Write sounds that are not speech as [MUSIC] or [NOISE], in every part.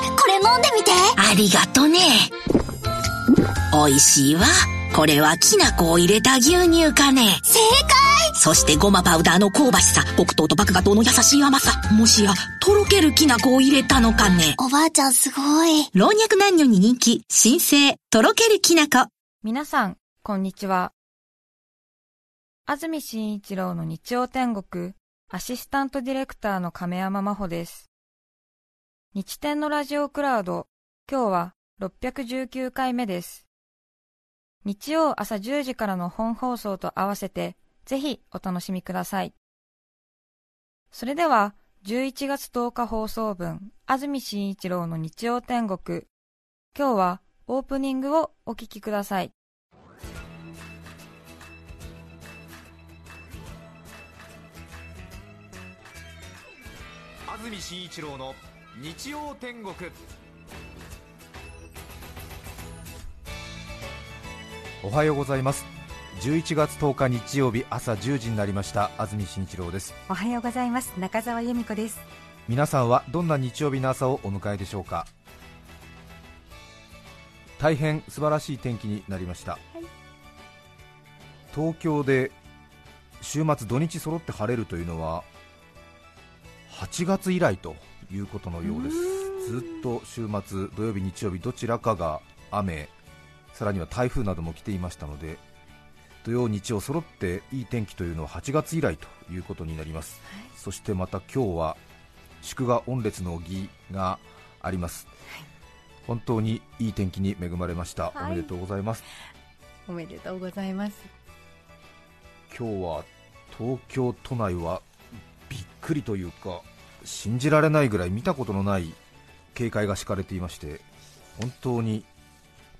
これ飲んでみて。ありがとね。美味しいわ。これはきな粉を入れた牛乳かね。正解そしてごまパウダーの香ばしさ、黒糖と麦芽糖の優しい甘さ。もしや、とろけるきな粉を入れたのかね。おばあちゃんすごい。老若男女に人気、新生、とろけるきな粉。皆さん、こんにちは。安住紳一郎の日曜天国、アシスタントディレクターの亀山真帆です。日天のラジオクラウド、今日は619回目です。日曜朝10時からの本放送と合わせて、ぜひお楽しみください。それでは、11月10日放送分、安住紳一郎の日曜天国、今日はオープニングをお聞きください。安住紳一郎の日曜天国。おはようございます。11月10日日曜日朝10時になりました。安住紳一郎です。おはようございます。中澤由美子です。皆さんはどんな日曜日の朝をお迎えでしょうか？大変素晴らしい天気になりました、東京で週末土日揃って晴れるというのは8月以来ということのようです。ずっと週末土曜日日曜日どちらかが雨さらには台風なども来ていましたので土曜日曜揃っていい天気というのは8月以来ということになります、そしてまた今日は祝賀御列の儀があります、本当にいい天気に恵まれました、はい。おめでとうございます。おめでとうございます。今日は東京都内はびっくりというか信じられないぐらい見たことのない警戒が敷かれていまして本当に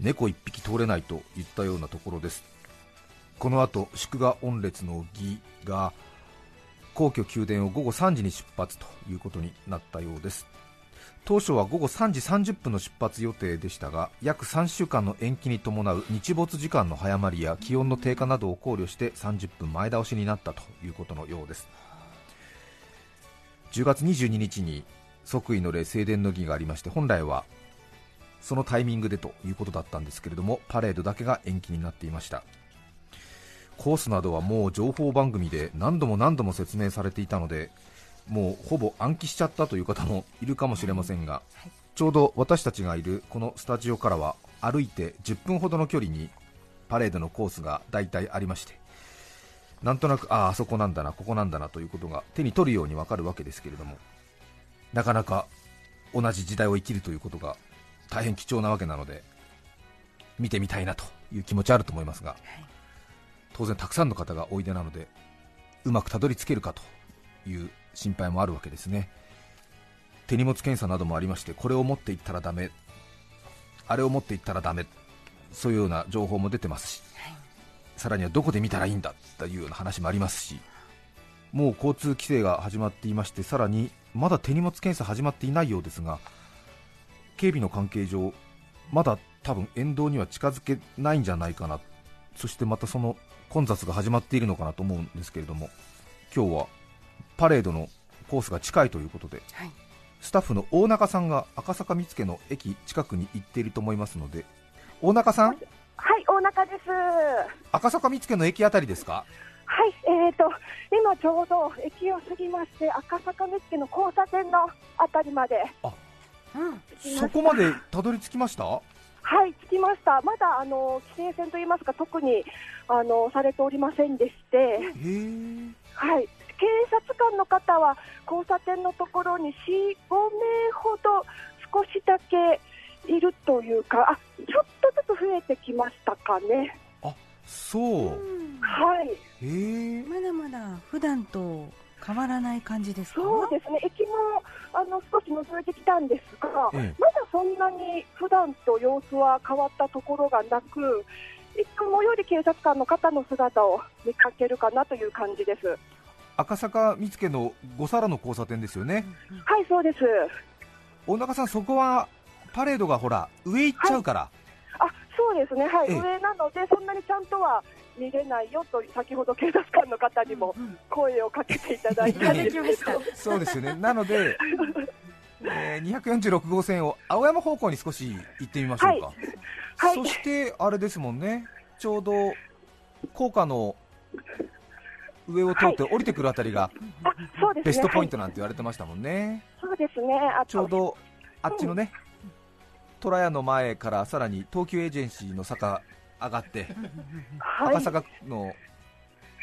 猫一匹通れないといったようなところです。この後祝賀御列の儀が皇居宮殿を午後3時に出発ということになったようです。当初は午後3時30分の出発予定でしたが約3週間の延期に伴う日没時間の早まりや気温の低下などを考慮して30分前倒しになったということのようです。10月22日に即位の礼正殿の儀がありまして本来はそのタイミングでということだったんですけれどもパレードだけが延期になっていました。コースなどはもう情報番組で何度も何度も説明されていたのでもうほぼ暗記しちゃったという方もいるかもしれませんが、ちょうど私たちがいるこのスタジオからは歩いて10分ほどの距離にパレードのコースが大体ありましてなんとなくあああそこなんだなここなんだなということが手に取るようにわかるわけですけれどもなかなか同じ時代を生きるということが大変貴重なわけなので見てみたいなという気持ちあると思いますが、当然たくさんの方がおいでなのでうまくたどり着けるかという心配もあるわけですね。手荷物検査などもありましてこれを持っていったらダメあれを持っていったらダメそういうような情報も出てますし、さらにはどこで見たらいいんだというような話もありますしもう交通規制が始まっていましてさらにまだ手荷物検査始まっていないようですが警備の関係上まだ多分沿道には近づけないんじゃないかな。そしてまたその混雑が始まっているのかなと思うんですけれども今日はパレードのコースが近いということで、はい。スタッフの大中さんが赤坂見附の駅近くに行っていると思いますので大中さん？はい、です。は赤坂見附の駅あたりですか？い、えーと、今ちょうど駅を過ぎまして、赤坂見附の交差点のあたりまで、うん。来ましたそこまでたどり着きました？はい、着きました。まだ、あの、規制線といいますか、特に、あの、されておりませんでして、はい、警察官の方は、交差点のところに4、5名ほど少しだけいるというか、あ、ちょっとずつ増えてきましたかね。そうはい。へえまだまだ普段と変わらない感じですか？そうですね、駅もあの少し覗いてきたんですが、ええまだそんなに普段と様子は変わったところがなく、いつもより警察官の方の姿を見かけるかなという感じです。赤坂見附の五皿の交差点ですよねはい、そうです。大中さんそこはパレードがほら上行っちゃうから、あ、そうですね、はい、ええ。上なので、そんなにちゃんとは見れないよと、先ほど警察官の方にも声をかけていただいたんですけど、いただきました。そうですよね。[LAUGHS] なのでえー246号線を青山方向に少し行ってみましょうか、はい。そしてあれですもんね。ちょうど高架の上を通って降りてくるあたりがあそうですね。ベストポイントはいなんて言われてましたもんね、そうですね。ちょうどあっちのね虎屋の前からさらに東急エージェンシーの坂上がってはい。赤坂の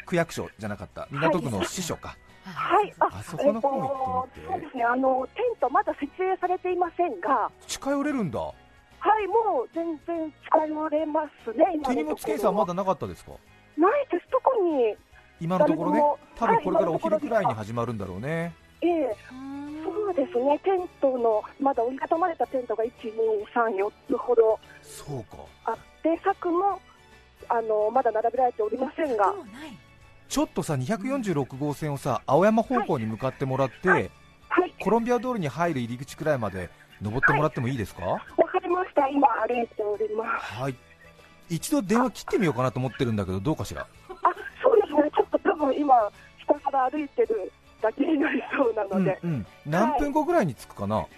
区役所じゃなかった港区の支所か、はい。ああそこの方行ってみて。えっとそうですね。あのテントまだ設営されていませんが。近寄れるんだ。はいもう全然近寄れますね今手荷物検査はまだなかったですか？ないです。特に。今のところね。多分これからおはい昼くらいに始まるんだろうね。ええそうですね。テントのまだ折りたたまれたテントが1、2、3、4つほどそうか。あって柵もあのまだ並べられておりませんが。ちょっとさ246号線をさ青山方向に向かってもらって、はい。コロンビア通りに入る入り口くらいまで登ってもらってもいいですか？わかりました。今歩いております。はい。一度電話切ってみようかなと思ってるんだけどどうかしら？あそうですね。ちょっと多分今下から歩いてるだけになりそうなので、うんうん。何分後ぐらいに着くかな、と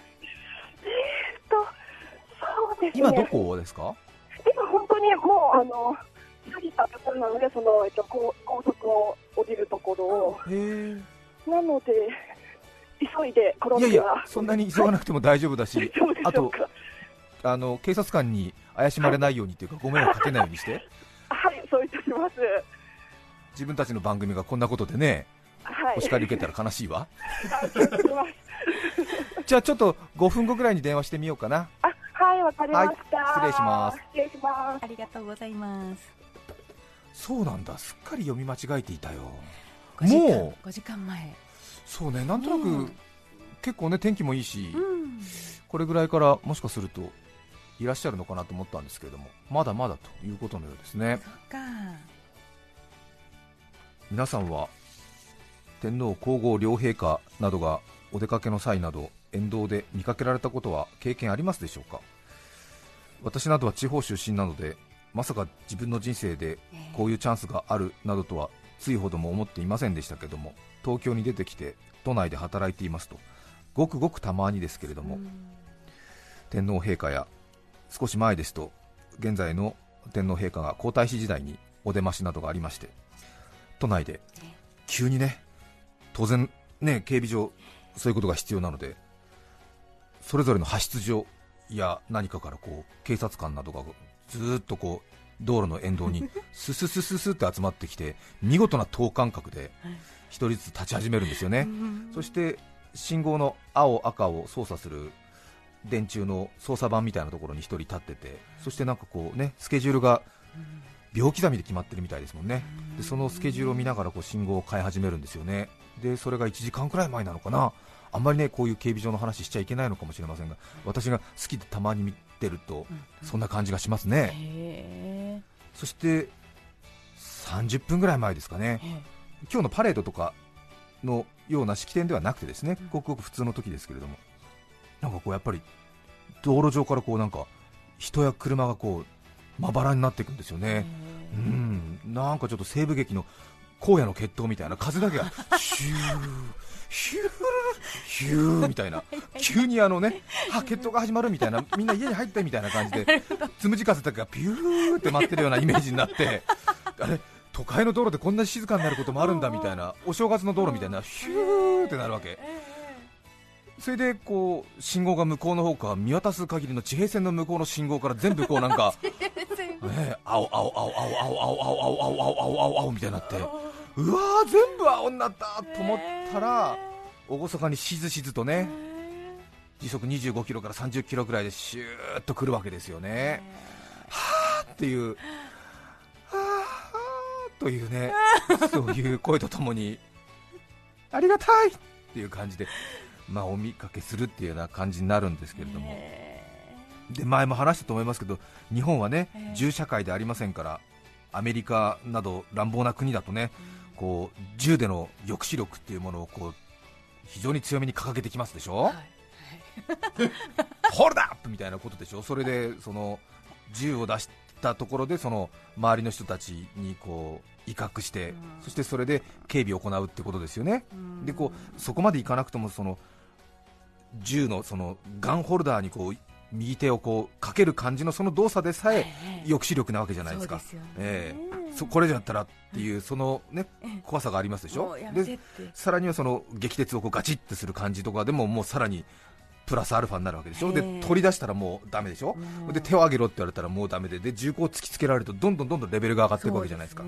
そうですね。今どこですか？今本当にもうあの過ぎたところなのでその、えっと、高高速を降りるところを。へえなので急いで転いやいやそんなに急がなくても大丈夫だし、そうであとあの警察官に怪しまれないようにというかご迷惑かけないようにして。はいそういたします。自分たちの番組がこんなことでね。はいお叱り受けたら悲しいわ。[LAUGHS] じゃあちょっと5分後ぐらいに電話してみようかな。あはいわかりました、はい失礼します。失礼します。ありがとうございます。そうなんだ。すっかり読み間違えていたよ。5時間もう。5時間前。そうねなんとなく、うん結構ね天気もいいし、うん。これぐらいからもしかするといらっしゃるのかなと思ったんですけれどもまだまだということのようですね。そっか。皆さんは天皇皇后両陛下などがお出かけの際など沿道で見かけられたことは経験ありますでしょうか？私などは地方出身なのでまさか自分の人生でこういうチャンスがあるなどとはついほども思っていませんでしたけども東京に出てきて都内で働いていますとごくごくたまにですけれども、天皇陛下や少し前ですと現在の天皇陛下が皇太子時代にお出ましなどがありまして都内で急にね当然ね警備上そういうことが必要なのでそれぞれの派出所や何かからこう警察官などがずーっとこう道路の沿道に [LAUGHS] スススススって集まってきて見事な等間隔で一人ずつ立ち始めるんですよね、そして信号の青、赤を操作する電柱の操作盤みたいなところに一人立ってて、そしてなんかこうねスケジュールが秒刻みで決まってるみたいですもんね、でそのスケジュールを見ながらこう信号を変え始めるんですよね、でそれが1時間くらい前なのかな、あんまりねこういう警備上の話しちゃいけないのかもしれませんが、私が好きでたまに見てると、そんな感じがしますね、へそして30分ぐらい前ですかね。え今日のパレードとかのような式典ではなくてですね、ごくごく普通の時ですけれども、なんかこうやっぱり道路上からこうなんか人や車がこうまばらになっていくんですよね。うん、なんかちょっと西部劇の荒野の決闘みたいな風だけがヒューヒューヒューみたいな急にあのねあ決闘が始まるみたいなみんな家に入ってみたいな感じでつむじ風だけがピューって舞ってるようなイメージになってあれ都会の道路でこんなに静かになることもあるんだみたいなお正月の道路みたいなヒューってなるわけ。それでこう信号が向こうの方から見渡す限りの地平線の向こうの信号から全部こうなんか [LAUGHS] ね青青青青青青青青青青青青青みたいになってうわー全部青になったと思ったら厳かにしずしずとね時速25キロから30キロぐらいでシューッと来るわけですよね。はーっていうはーはーというね [LAUGHS] そういう声とともにありがたいっていう感じでまあお見かけするっていうような感じになるんですけれども、で前も話したと思いますけど日本はね銃社会でありませんからアメリカなど乱暴な国だとねこう銃での抑止力っていうものをこう非常に強めに掲げてきますでしょ、ホールドアップみたいなことでしょ？それでその銃を出したところでその周りの人たちにこう威嚇して、そしてそれで警備を行うってことですよね、でこうそこまでいかなくともその銃のそのガンホルダーにこう右手をこうかける感じのその動作でさえ抑止力なわけじゃないですか、えこれじゃったらっていうその、ね、怖さがありますでしょ？でさらにはその激鉄をこうガチッとする感じとかでももうさらにプラスアルファになるわけでしょ、でえ。え取り出したらもうダメでしょ、うん。で手を上げろって言われたらもうダメで。で銃口を突きつけられるとどんどんどんどんレベルが上がっていくわけじゃないですか。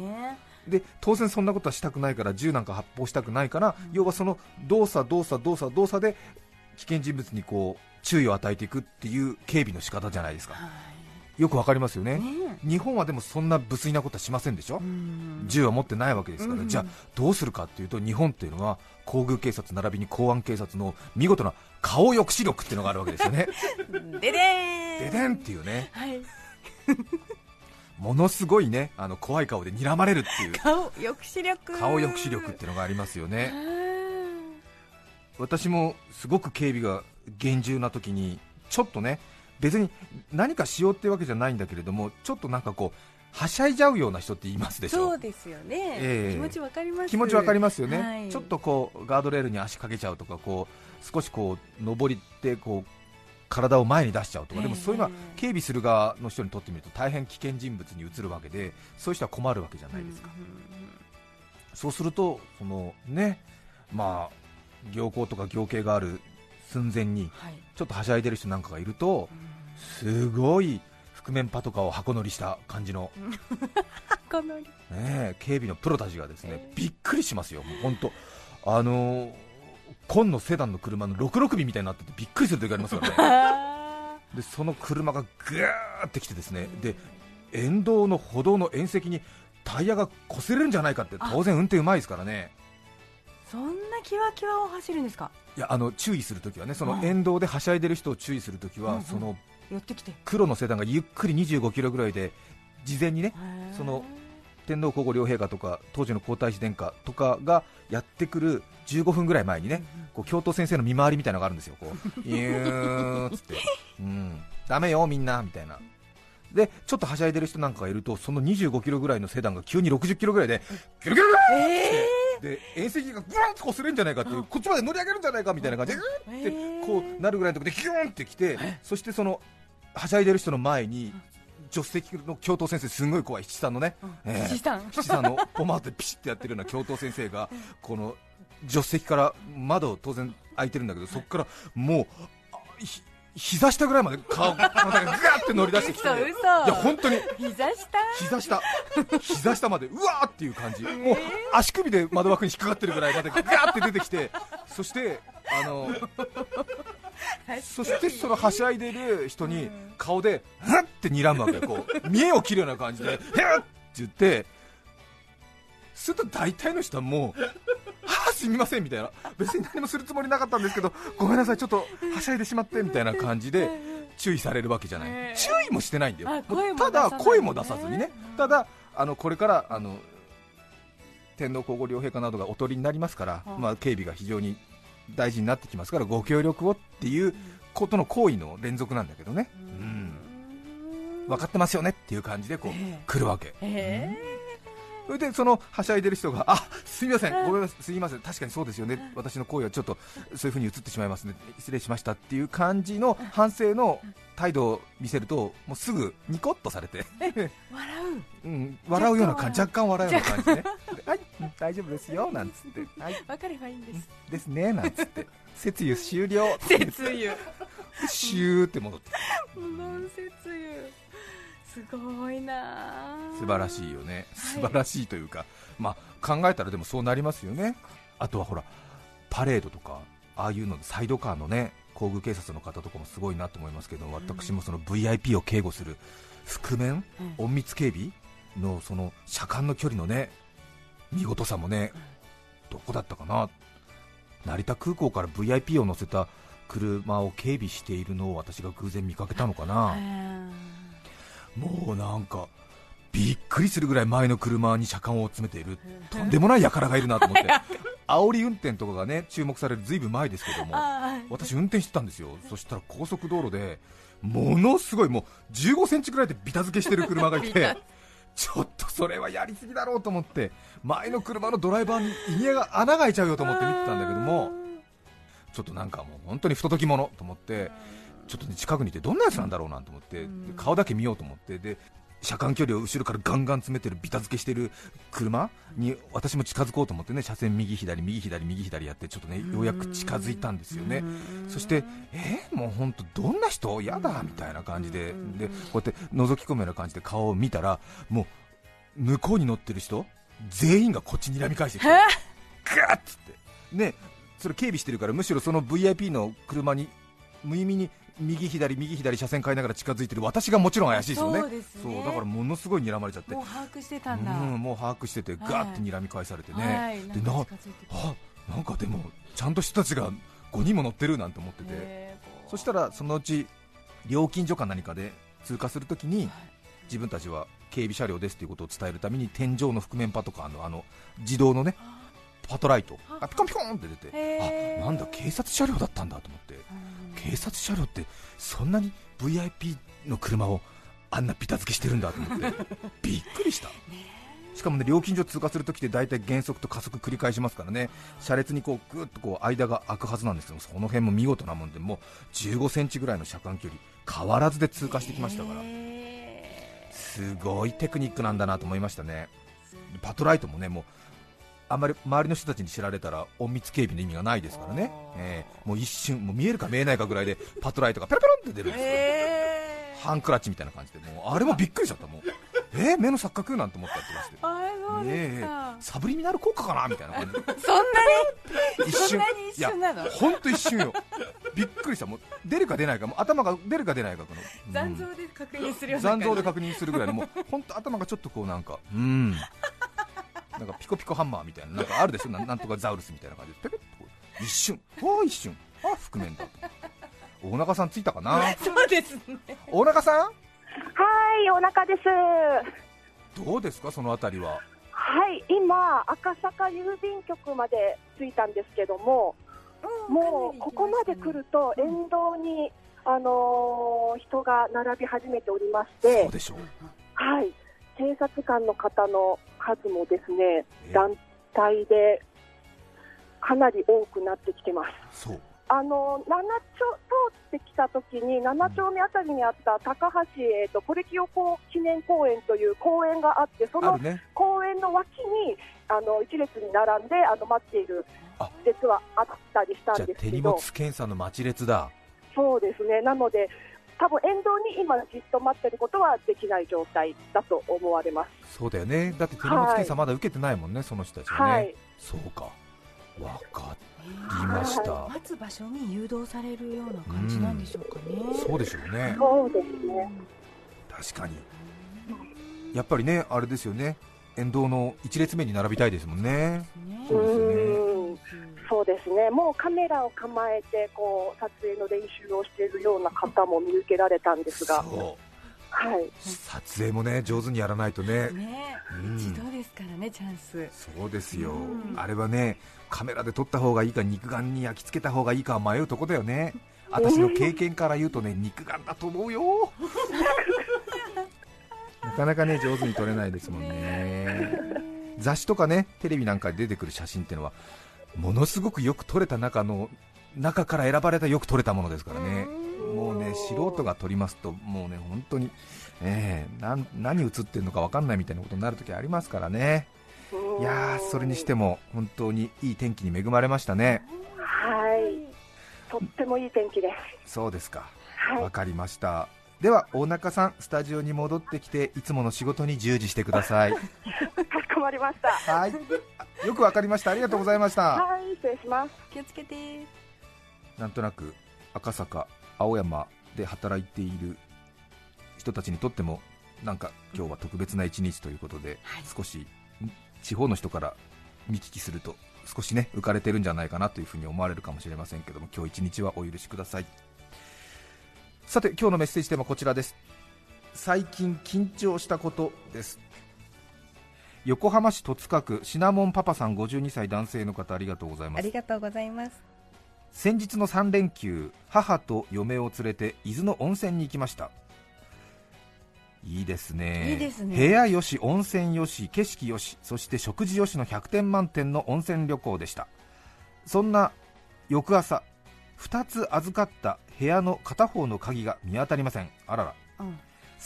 で当然そんなことはしたくないから銃なんか発砲したくないから、要はその動作動作動作動作で危険人物にこう注意を与えていくっていう警備の仕方じゃないですか。はよくわかりますよね。いね。日本はでもそんな無粋なことはしませんでしょ、うん。銃は持ってないわけですから、うん。じゃあどうするかっていうと日本っていうのは皇宮警察並びに公安警察の見事な顔抑止力っていうのがあるわけですよね。[LAUGHS] ででーん。ででんっていうね。はい。ものすごいねあの怖い顔で睨まれるっていう。顔抑止力。顔抑止力っていうのがありますよね。うん私もすごく警備が厳重な時にちょっとね別に何かしようってわけじゃないんだけれどもちょっとなんかこうはしゃいじゃうような人って言いますでしょ？そうですよね、ええ。気持ちわかります。気持ちわかりますよね、はい。ちょっとこうガードレールに足かけちゃうとかこう少しこう上りってこう体を前に出しちゃうとか、でもそういうのはええ警備する側の人にとってみると大変危険人物に移るわけでそういう人は困るわけじゃないですか、そうするとそのねまあ行幸とか行刑がある寸前にはい。ちょっとはしゃいでる人なんかがいるとすごい覆面パトカーを箱乗りした感じの、[LAUGHS] ねえ、警備のプロたちがですねええ。びっくりしますよ、本当、あのー、紺のセダンの車の66尾みたいになっててびっくりする時ありますからね、あ [LAUGHS] [LAUGHS] でその車がぐーってきてですねで沿道の歩道の縁石にタイヤが擦れるんじゃないかって当然運転うまいですからね。ーそんなキワキワを走るんですか？いやあの注意するときはね、そのうん沿道ではしゃいでる人を注意するときは、うんうん。その寄ってきて。黒のセダンがゆっくり25キロぐらいで、事前にね、その天皇皇后両陛下とか当時の皇太子殿下とかがやってくる15分ぐらい前にね、こう教頭先生の見回りみたいなのがあるんですよ、こう [LAUGHS] イューンっつって、うん、ダメよ、みんなみたいな。でちょっとはしゃいでる人なんかがいるとその25キロぐらいのセダンが急に60キロぐらいでギュルギュルえで縁石がブワンとこすれるんじゃないかっていうこっちまで乗り上げるんじゃないかみたいな感じでーでこうなるぐらいのところでギューンってきてそしてそのはしゃいでる人の前に助手席の教頭先生すんごい怖い七三のね、ええ。七三？七三のポマートでピシッてやってるような教頭先生がこの助手席から窓当然開いてるんだけどそこからもう膝下ぐらいまで顔体がガーって乗り出してきて。いや本当に。膝下？膝下。膝下までうわーっていう感じ。もう足首で窓枠に引っかかってるぐらいまでガーって出てきて。そしてあのそしてそのはしゃいでる人に顔でふっって睨むわけよ。こう見栄を切るような感じでふっって言って。すると大体の人はもうはあすみませんみたいな。別に何もするつもりなかったんですけどごめんなさいちょっとはしゃいでしまってみたいな感じで注意されるわけじゃない、えー注意もしてないんだよ。ただ声も出さずにね。うんただあのこれからあの天皇皇后両陛下などがお取りになりますから、うん。まあ、警備が非常に大事になってきますからご協力をっていうことの行為の連続なんだけどね、うん、分かってますよねっていう感じでこう、ええ。来るわけ、えそれでそのはしゃいでる人が、あすみません、ごめんなさい、すみません、確かにそうですよね、私の行為はちょっとそういうふうに映ってしまいますね、失礼しましたっていう感じの反省の態度を見せると、もうすぐニコッとされて、笑う。[LAUGHS] ん、笑うような感じ、若干笑う。ような感じでね、で [LAUGHS] はい、うん大丈夫ですよなんつって、はい、う分かればいいんです。ですねなんつって、[LAUGHS] 節油終了。節油シューって戻って、無言節油すごいな。あ素晴らしいよね、素晴らしいというか、まあ、考えたらでもそうなりますよね、あとはほら、パレードとか、ああいうのサイドカーのね、皇宮警察の方とかもすごいなと思いますけど、私もその VIP を警護する覆面、うん。隠密警備のその車間の距離のね、見事さもね、どこだったかな、成田空港から VIP を乗せた車を警備しているのを私が偶然見かけたのかな。もうなんかびっくりするぐらい前の車に車間を詰めている。とんでもない輩がいるなと思って。[LAUGHS] 煽り運転とかがね注目されるずいぶん前ですけども [LAUGHS] あ私運転してたんですよ。そしたら高速道路でものすごいもう15センチぐらいでビタ付けしてる車がいて [LAUGHS] ちょっとそれはやりすぎだろうと思って前の車のドライバーに胃にが穴が開いちゃうよと思って見てたんだけどもちょっとなんかもう本当に不届き者と思って、ちょっとね近くにいてどんなやつなんだろうなと思って、で顔だけ見ようと思ってで車間距離を後ろからガンガン詰めてるビタ付けしてる車に私も近づこうと思ってね車線右左右左右左やってちょっとねようやく近づいたんですよね。そしてえーもう本当どんな人？やだみたいな感じで。でこうやって覗き込むような感じで顔を見たらもう向こうに乗ってる人全員がこっちに睨み返してきてガーッつって。ねそれ警備してるからむしろその VIP の車に無意味に右左右左車線変えながら近づいてる。私がもちろん怪しいですよね。そうですね。そうだからものすごい睨まれちゃって。もう把握してたんだ、うんもう把握しててガーッて睨み返されてね、はい。でなあなんかでもちゃんと人たちが5人も乗ってるなんて思ってて、ねそしたらそのうち料金所か何かで通過するときに自分たちは警備車両ですということを伝えるために天井の覆面パトカーのあの自動のねパトライト。がピコンピコンって出て。あなんだ警察車両だったんだと思って。警察車両ってそんなに VIP の車をあんなビタ付けしてるんだと思って。[LAUGHS] びっくりした。しかもね料金所通過するときって大体減速と加速繰り返しますからね。車列にこうぐっとこう間が空くはずなんですけどその辺も見事なもんでもう15センチぐらいの車間距離変わらずで通過してきましたから。すごいテクニックなんだなと思いましたね。パトライトもねもうあんまり周りの人たちに知られたら隠密警備の意味がないですからね、えーもう一瞬もう見えるか見えないかぐらいでパトライトがペロペロンって出るんですよ、へハンクラッチみたいな感じでもう。あれもびっくりしちゃったもうえー目の錯覚なんて思ったってまして。ーあそうですか、サブリミナル効果かなみたいな感じ。でそんなに一瞬本当一瞬よ。びっくりした。もう出るか出ないか。もう頭が出るか出ないかこの、うん。残像で確認するような残像で感確認するぐらいの。もう本当頭がちょっとこうなんかうんなんかピコピコハンマーみたいななんかあるでしょ？なんなんとかザウルスみたいな感じで。ペペッと一瞬。ああ一瞬。ああ覆面だ。と大中さんついたかな？じそうですね。大中さはい、お腹です。んどうですか？そのあたりは。はい、今、赤坂郵便局まで着いたんですけども、もうここまで来ると、沿道に、あのー人が並び始めておりましてそう、でしょう。はい、警察官の方の数もですねえ、団体でかなり多くなってきてます。そう。あの7丁通ってきたときに7丁目あたりにあった高橋、えー、とコレキオ記念公園という公園があってその公園の脇にあの一列に並んであの待っているあ。列はあったりしたんですけど。手荷物検査の待ち列だ。そうですね。なので多分沿道に今じっと待ってることはできない状態だと思われます。そうだよね。だって手荷物検査まだ受けてないもんね、その人たちはね、はい。そうか。わかりました、待つ場所に誘導されるような感じなんでしょうかね、そうでしょうね。そうですね。確かに。やっぱりねあれですよね。沿道の一列目に並びたいですもんね。ねそうですね。うんそうですね、もうカメラを構えてこう撮影の練習をしているような方も見受けられたんですが、はい、撮影もね上手にやらないとね。ねうん。一度ですからねチャンス。そうですよ、うん。あれはねカメラで撮った方がいいか肉眼に焼き付けた方がいいか迷うとこだよね。[LAUGHS] 私の経験から言うとね肉眼だと思うよ。[LAUGHS] なかなかね上手に撮れないですもんね。雑誌とかねテレビなんかで出てくる写真っていうのはものすごくよく撮れた中の中から選ばれたよく撮れたものですからね。もうね素人が撮りますともうね本当に、ええなん何映ってるのか分かんないみたいなことになるときありますからね。いやーそれにしても本当にいい天気に恵まれましたね。はい、とってもいい天気です。そうですか。はい。わかりました。では大中さんスタジオに戻ってきていつもの仕事に従事してください [LAUGHS] かしこまりました。はい。あよくわかりました。ありがとうございました。はい、失礼します。気をつけて。なんとなく赤坂青山で働いている人たちにとってもなんか今日は特別な一日ということで、少しん地方の人から見聞きすると少しね浮かれてるんじゃないかなというふうに思われるかもしれませんけども今日一日はお許しください。さて今日のメッセージテーマはこちらです。最近緊張したことです横浜市戸塚区シナモンパパさん52歳男性の方ありがとうございます。ありがとうございます。先日の3連休母と嫁を連れて伊豆の温泉に行きました。いいですね。いいですね。部屋よし温泉よし景色よしそして食事よしの100点満点の温泉旅行でした。そんな翌朝2つ預かった部屋の片方の鍵が見当たりません。あらら。うん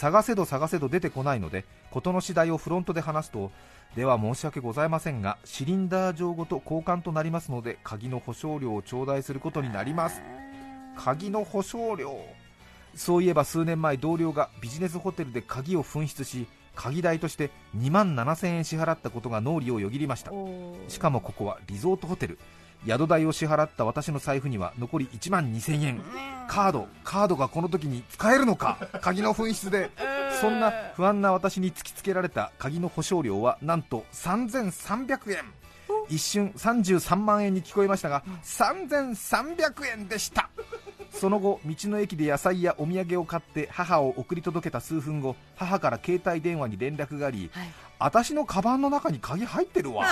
探せど探せど出てこないので事の次第をフロントで話すとでは申し訳ございませんがシリンダー錠ごと交換となりますので鍵の保証料を頂戴することになります。鍵の保証料。そういえば数年前同僚がビジネスホテルで鍵を紛失し鍵代として2万7000円支払ったことが脳裏をよぎりました。しかもここはリゾートホテル宿代を支払った私の財布には残り1万2000円。カードカードがこの時に使えるのか鍵の紛失で。そんな不安な私に突きつけられた鍵の保証料はなんと3300円。一瞬33万円に聞こえましたが3300円でした。その後道の駅で野菜やお土産を買って母を送り届けた数分後母から携帯電話に連絡があり、はい。私のカバンの中に鍵入ってるわ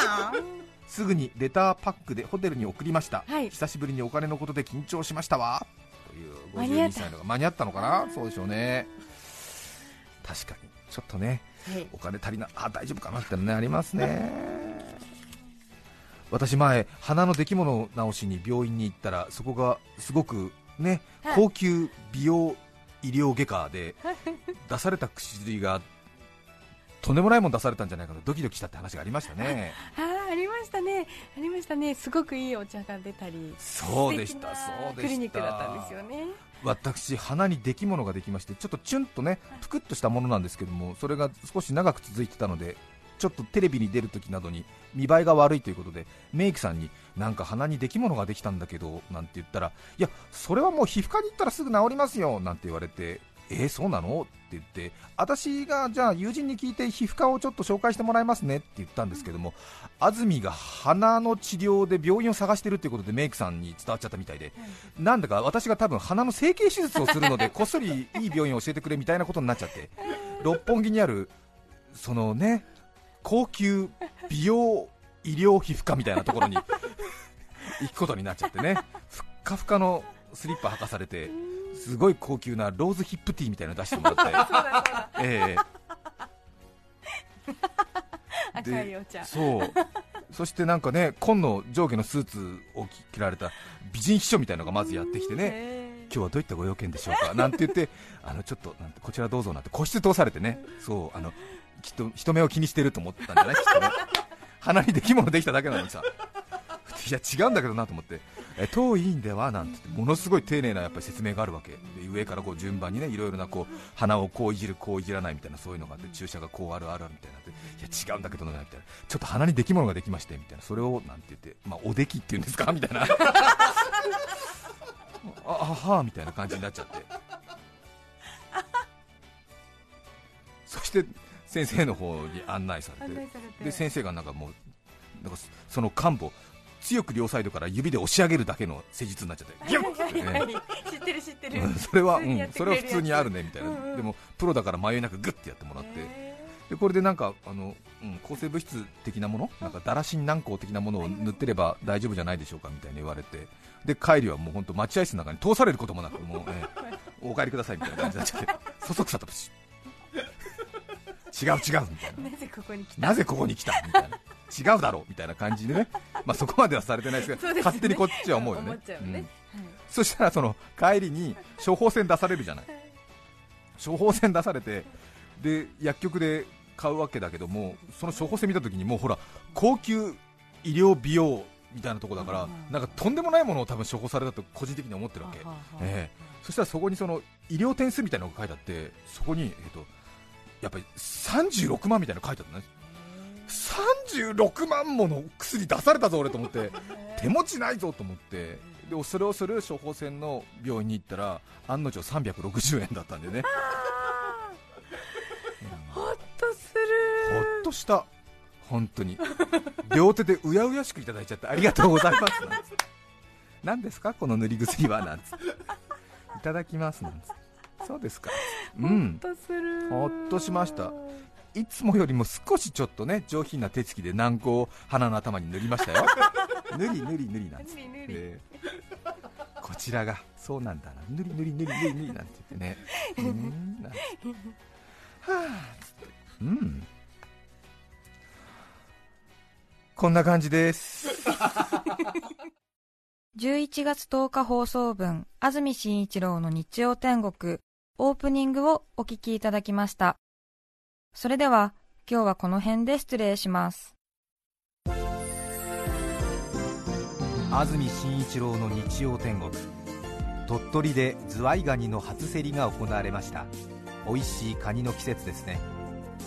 すぐにレターパックでホテルに送りました、はい。久しぶりにお金のことで緊張しましたわ。という52間に合った。歳のが間に合ったのかな？そうでしょうね。確かに。ちょっとねはい。お金足りなあ大丈夫かなってのねありますね。私前鼻の出来物直しに病院に行ったらそこがすごくねはい。高級美容医療外科で [LAUGHS] 出された薬がとんでもないもん出されたんじゃないかとドキドキしたって話がありましたね。あーありましたね。ありましたね。すごくいいお茶が出たりそうでしたそうでした。クリニックだったんですよね。私鼻に出来物ができましてちょっとチュンとねぷくっとしたものなんですけどもそれが少し長く続いてたのでちょっとテレビに出るときなどに見栄えが悪いということでメイクさんになんか鼻に出来物ができたんだけどなんて言ったらいやそれはもう皮膚科に行ったらすぐ治りますよなんて言われてえー、そうなの？って言って私がじゃあ友人に聞いて皮膚科をちょっと紹介してもらいますねって言ったんですけども安住が鼻の治療で病院を探してるっていうことでメイクさんに伝わっちゃったみたいで、なんだか私が多分鼻の整形手術をするので [LAUGHS] こっそりいい病院を教えてくれみたいなことになっちゃって。六本木にあるそのね高級美容医療皮膚科みたいなところに行くことになっちゃってね。ふっかふかのスリッパ履かされてすごい高級なローズヒップティーみたいなの出してもらって [LAUGHS] ええ。で赤いお茶。そう。そしてなんかね紺の上下のスーツを着られた美人秘書みたいなのがまずやってきてね。ね今日はどういったご用件でしょうか？なんて言ってあのちょっとなんてこちらどうぞなんて個室通されてね。そうあのきっと人目を気にしてると思ったんじゃないきっとね。鼻に出来物できただけなのにさ。いや違うんだけどなと思って。え当委員ではなんて言ってものすごい丁寧なやっぱり説明があるわけ。で上からこう順番にねいろいろなこう鼻をこういじるこういじらないみたいなそういうのがあって注射がこうあるあるみたいにな。っていや違うんだけどなみたいな。ちょっと鼻に出来物ができましてみたいなそれをなんて言ってまあおできってい [LAUGHS] うんですか？みたいな。ああはあみたいな感じになっちゃって。そして先生の方に案内されて。で先生がなんかもうなんかその幹部を強く両サイドから指で押し上げるだけの施術になっちゃって。ギュッてね。知ってる知ってる。うんそれは、うん、それは普通にあるねみたいな、うんうん。でもプロだから迷いなくグッてやってもらって、へでこれでなんかあの、うん、抗生物質的なもの、なんかダラシン軟膏的なものを塗ってれば大丈夫じゃないでしょうかみたいに言われて、で帰りはもう本当待合室の中に通されることもなく、もう、ええお帰りくださいみたいな感じになっちゃって、[LAUGHS] そそくさとプシッ。違う違うみたいな。ーなぜここに来た？なぜここに来た？みたいな違うだろうみたいな感じでね、[LAUGHS] まあ、そこまではされてないですけどね。勝手にこっちは思うよね。うん。そしたらその帰りに処方箋出されるじゃない。処方箋出されてで薬局で買うわけだけどもその処方箋見た時にもうほら高級医療美容みたいなとこだからうんなんかとんでもないものを多分処方されたと個人的に思ってるわけ。ええ。そしたらそこにその医療点数みたいなのが書いてあってそこに、えっとやっぱり36万みたいなの書いてあったね36万もの薬出されたぞ俺と思って。手持ちないぞと思って。でそれをする処方箋の病院に行ったら案の定360円だったんでね。ほっとすほるっとした。本当に。両手でうやうやしくいただいちゃってありがとうございます。なん何ですか？この塗り薬は？なんつって。いただきます。なんつって。そうですか。うん。ほっとする。ほっとしましたいつもよりも少しちょっとね上品な手つきで軟膏を鼻の頭に塗りましたよ。[LAUGHS] 塗り塗り塗りなんつって、塗り塗り。えーこちらがそうなんだな。塗り塗り塗り塗り塗りなんて言ってね。[LAUGHS] うーん。はあうん。こんな感じです。[LAUGHS] 11月10日放送分安住紳一郎の日曜天国オープニングをお聞きいただきました。それでは今日はこの辺で失礼します。安住紳一郎の日曜天国。鳥取でズワイガニの初競りが行われました。美味しいカニの季節ですね。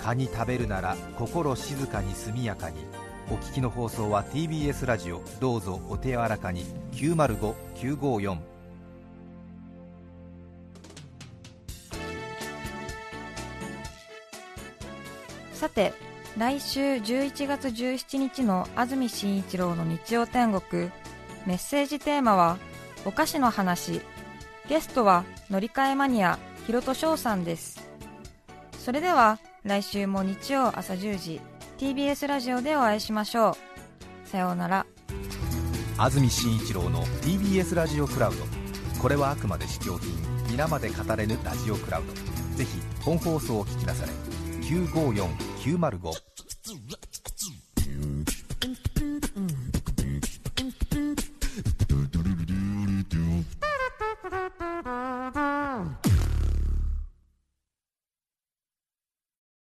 カニ食べるなら心静かに速やかに。お聞きの放送は TBS ラジオ。どうぞお手柔らかに。905954さて、来週11月17日の安住紳一郎の日曜天国、メッセージテーマは、お菓子の話。ゲストは、乗り換えマニア、ひろとしょうさんです。それでは、来週も日曜朝10時、TBS ラジオでお会いしましょう。さようなら。安住紳一郎の TBS ラジオクラウドこれはあくまで試供品皆まで語れぬラジオクラウドぜひ本放送を聞きなされ954 905